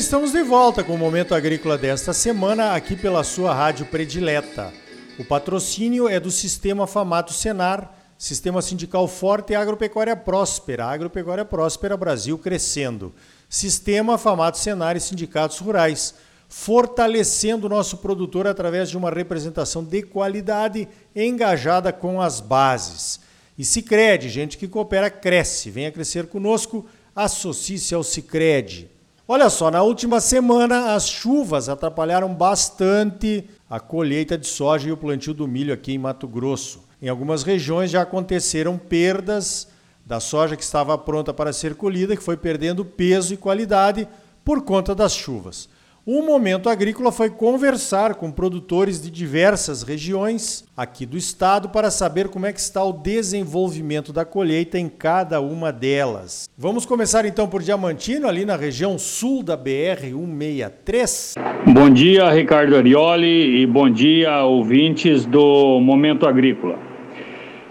estamos de volta com o Momento Agrícola desta semana, aqui pela sua rádio predileta. O patrocínio é do Sistema Famato Senar, Sistema Sindical Forte e Agropecuária Próspera. Agropecuária Próspera Brasil crescendo. Sistema Famato Senar e Sindicatos Rurais, fortalecendo o nosso produtor através de uma representação de qualidade engajada com as bases. E Cicred, gente que coopera, cresce. Venha crescer conosco, associe-se ao Cicred. Olha só, na última semana as chuvas atrapalharam bastante a colheita de soja e o plantio do milho aqui em Mato Grosso. Em algumas regiões já aconteceram perdas da soja que estava pronta para ser colhida, que foi perdendo peso e qualidade por conta das chuvas. O Momento Agrícola foi conversar com produtores de diversas regiões aqui do estado para saber como é que está o desenvolvimento da colheita em cada uma delas. Vamos começar então por Diamantino, ali na região sul da BR 163. Bom dia, Ricardo Arioli, e bom dia, ouvintes do Momento Agrícola.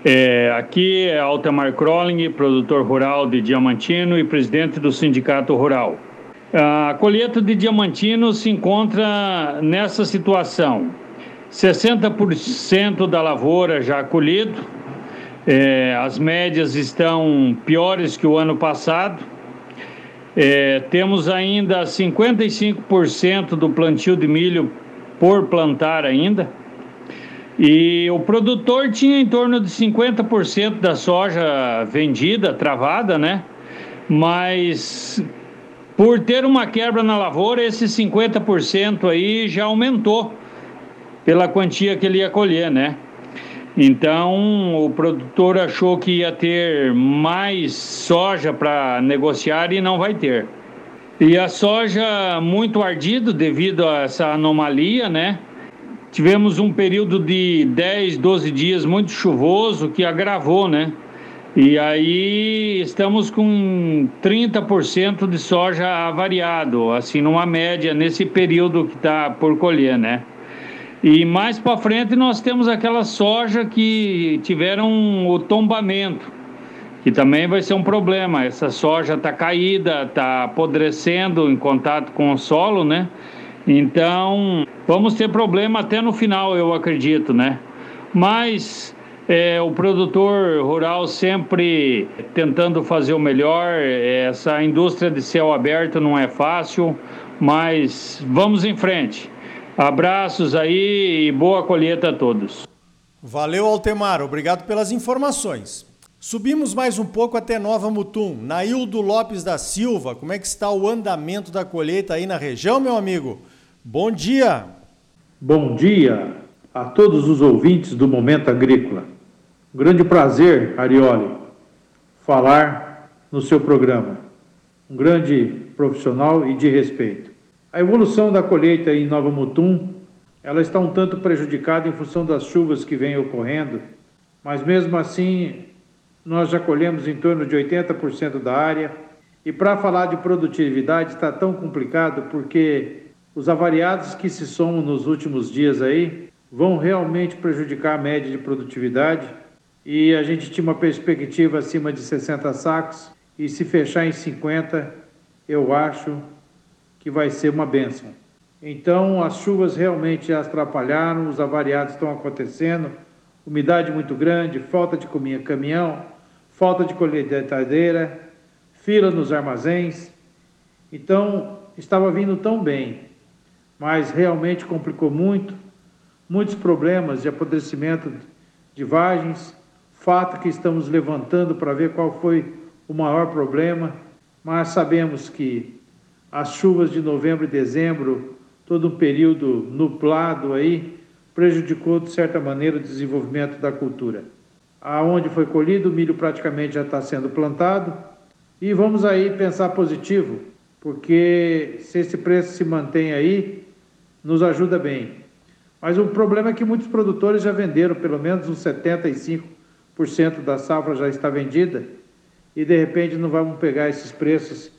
É, aqui é Altamar Crolling, produtor rural de Diamantino e presidente do Sindicato Rural. A colheita de diamantino se encontra nessa situação: 60% da lavoura já colhido, é, as médias estão piores que o ano passado. É, temos ainda 55% do plantio de milho por plantar ainda. E o produtor tinha em torno de 50% da soja vendida, travada, né? Mas por ter uma quebra na lavoura, esse 50% aí já aumentou pela quantia que ele ia colher, né? Então, o produtor achou que ia ter mais soja para negociar e não vai ter. E a soja muito ardido devido a essa anomalia, né? Tivemos um período de 10, 12 dias muito chuvoso que agravou, né? E aí estamos com 30% de soja avariado, assim, numa média nesse período que está por colher, né? E mais para frente nós temos aquela soja que tiveram o tombamento, que também vai ser um problema. Essa soja está caída, está apodrecendo em contato com o solo, né? Então vamos ter problema até no final, eu acredito, né? Mas é, o produtor rural sempre tentando fazer o melhor. Essa indústria de céu aberto não é fácil, mas vamos em frente. Abraços aí e boa colheita a todos. Valeu, Altemar. Obrigado pelas informações. Subimos mais um pouco até Nova Mutum. Naildo Lopes da Silva, como é que está o andamento da colheita aí na região, meu amigo? Bom dia. Bom dia a todos os ouvintes do Momento Agrícola. Grande prazer, Arioli, falar no seu programa. Um grande profissional e de respeito. A evolução da colheita em Nova Mutum, ela está um tanto prejudicada em função das chuvas que vêm ocorrendo, mas mesmo assim nós já colhemos em torno de 80% da área. E para falar de produtividade está tão complicado porque os avariados que se somam nos últimos dias aí vão realmente prejudicar a média de produtividade e a gente tinha uma perspectiva acima de 60 sacos e se fechar em 50, eu acho que vai ser uma benção. Então, as chuvas realmente atrapalharam, os avariados estão acontecendo, umidade muito grande, falta de caminhão, falta de colheitadeira, fila nos armazéns. Então, estava vindo tão bem, mas realmente complicou muito, muitos problemas de apodrecimento de vagens, fato que estamos levantando para ver qual foi o maior problema, mas sabemos que as chuvas de novembro e dezembro, todo um período nublado aí, prejudicou de certa maneira o desenvolvimento da cultura. Aonde foi colhido, o milho praticamente já está sendo plantado e vamos aí pensar positivo, porque se esse preço se mantém aí, nos ajuda bem. Mas o problema é que muitos produtores já venderam pelo menos uns 75 cento da safra já está vendida e de repente não vamos pegar esses preços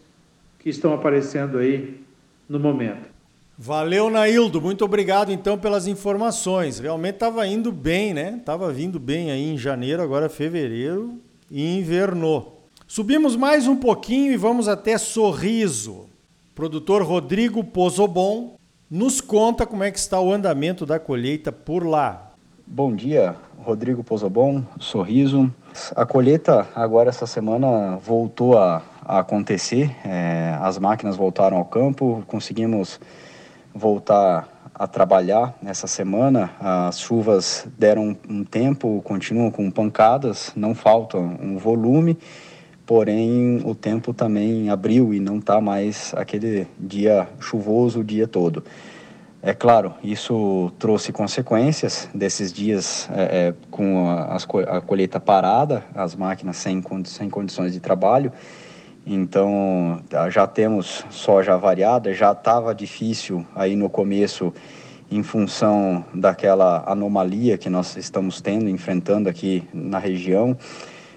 que estão aparecendo aí no momento. Valeu, Naildo. Muito obrigado então pelas informações. Realmente estava indo bem, né? Estava vindo bem aí em janeiro, agora fevereiro e invernou. Subimos mais um pouquinho e vamos até Sorriso. produtor Rodrigo Pozobon, nos conta como é que está o andamento da colheita por lá. Bom dia, Rodrigo Pozobon, Sorriso. A colheita agora essa semana voltou a, a acontecer, é, as máquinas voltaram ao campo, conseguimos voltar a trabalhar nessa semana. As chuvas deram um tempo, continuam com pancadas, não falta um volume, porém o tempo também abriu e não está mais aquele dia chuvoso o dia todo. É claro, isso trouxe consequências desses dias é, é, com a, a, colheita parada, as máquinas sem, sem condições de trabalho. Então, já temos soja variada, já estava difícil aí no começo em função daquela anomalia que nós estamos tendo, enfrentando aqui na região,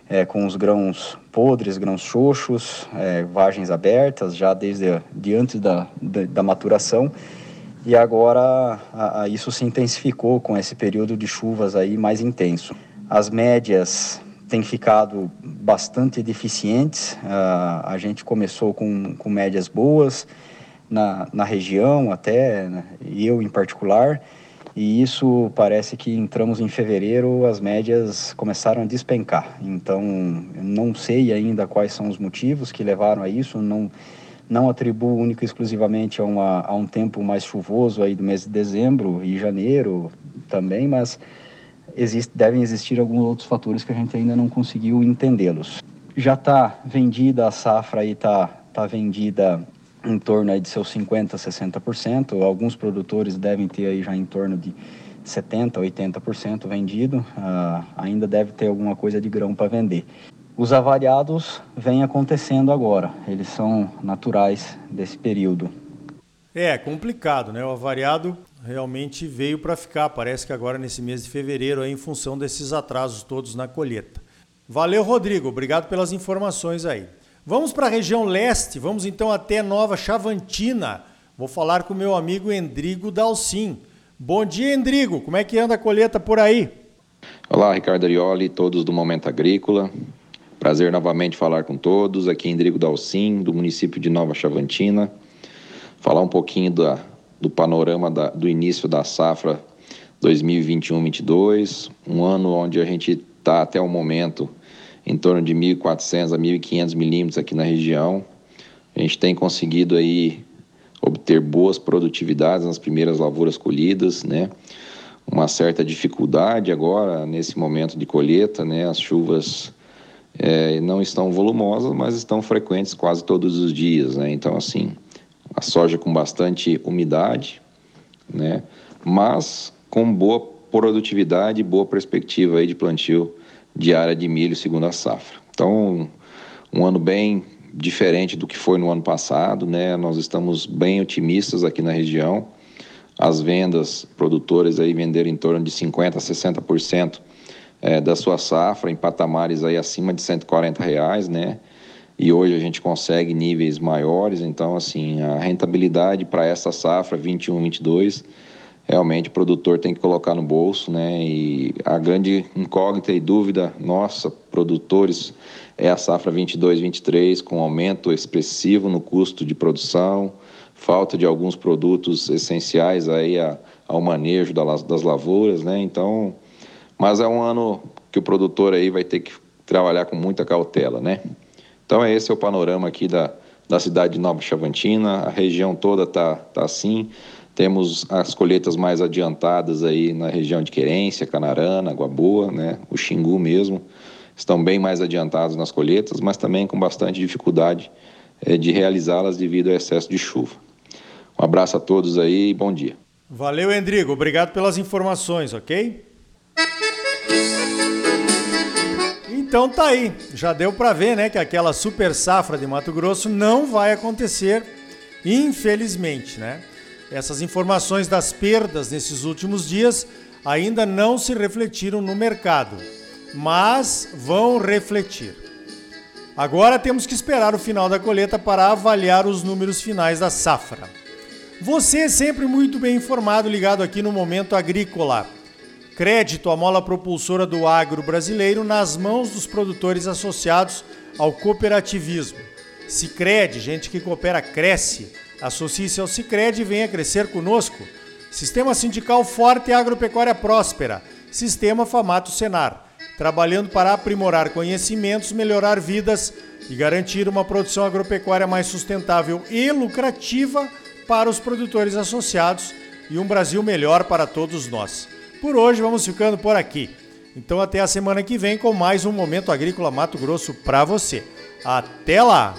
é, com os grãos podres, grãos xoxos, é, vagens abertas, já desde de antes da, da maturação. E agora a, a isso se intensificou com esse período de chuvas aí mais intenso. As médias têm ficado bastante deficientes. Uh, a gente começou com, com médias boas na, na região, até né, eu em particular, e isso parece que entramos em fevereiro, as médias começaram a despencar. Então, não sei ainda quais são os motivos que levaram a isso, não não atribuo único e exclusivamente a, uma, a um tempo mais chuvoso aí do mês de dezembro e janeiro também, mas existe, devem existir alguns outros fatores que a gente ainda não conseguiu entendê-los. Já está vendida a safra aí está tá vendida em torno aí de seus 50, 60%. Alguns produtores devem ter aí já em torno de 70, 80% vendido. Uh, ainda deve ter alguma coisa de grão para vender. Os avariados vêm acontecendo agora, eles são naturais desse período. É complicado, né? O avariado realmente veio para ficar, parece que agora nesse mês de fevereiro, aí, em função desses atrasos todos na colheita. Valeu, Rodrigo, obrigado pelas informações aí. Vamos para a região leste, vamos então até Nova Chavantina. Vou falar com o meu amigo Endrigo Dalcin. Bom dia, Endrigo, como é que anda a colheita por aí? Olá, Ricardo Arioli, todos do Momento Agrícola. Prazer novamente falar com todos. Aqui em Rodrigo Dalcin, do município de Nova Chavantina. Falar um pouquinho da, do panorama da, do início da safra 2021-22, um ano onde a gente está até o momento em torno de 1.400 a 1.500 milímetros aqui na região. A gente tem conseguido aí obter boas produtividades nas primeiras lavouras colhidas, né? Uma certa dificuldade agora nesse momento de colheita, né? As chuvas é, não estão volumosas, mas estão frequentes quase todos os dias, né? Então, assim, a soja com bastante umidade, né? Mas com boa produtividade e boa perspectiva aí de plantio de área de milho segundo a safra. Então, um ano bem diferente do que foi no ano passado, né? Nós estamos bem otimistas aqui na região. As vendas, produtores aí venderam em torno de 50 a 60% é, da sua safra em patamares aí acima de 140 reais, né? E hoje a gente consegue níveis maiores, então assim a rentabilidade para essa safra 21, 22 realmente o produtor tem que colocar no bolso, né? E a grande incógnita e dúvida nossa, produtores, é a safra 22, 23 com aumento expressivo no custo de produção, falta de alguns produtos essenciais aí a, ao manejo das lavouras, né? Então mas é um ano que o produtor aí vai ter que trabalhar com muita cautela, né? Então esse é o panorama aqui da, da cidade de Nova Chavantina, a região toda tá, tá assim. Temos as colheitas mais adiantadas aí na região de Querência, Canarana, Água Boa, né? O Xingu mesmo, estão bem mais adiantados nas colheitas, mas também com bastante dificuldade é, de realizá-las devido ao excesso de chuva. Um abraço a todos aí e bom dia. Valeu, Endrigo. Obrigado pelas informações, ok? Então tá aí, já deu para ver, né, que aquela super safra de Mato Grosso não vai acontecer, infelizmente, né? Essas informações das perdas nesses últimos dias ainda não se refletiram no mercado, mas vão refletir. Agora temos que esperar o final da colheita para avaliar os números finais da safra. Você é sempre muito bem informado ligado aqui no Momento Agrícola. Crédito, a mola propulsora do agro brasileiro, nas mãos dos produtores associados ao cooperativismo. Se crede, gente que coopera cresce. Associe-se ao Sicredi e venha crescer conosco. Sistema Sindical Forte e Agropecuária Próspera. Sistema Famato Senar. Trabalhando para aprimorar conhecimentos, melhorar vidas e garantir uma produção agropecuária mais sustentável e lucrativa para os produtores associados e um Brasil melhor para todos nós. Por hoje vamos ficando por aqui. Então até a semana que vem com mais um Momento Agrícola Mato Grosso para você. Até lá!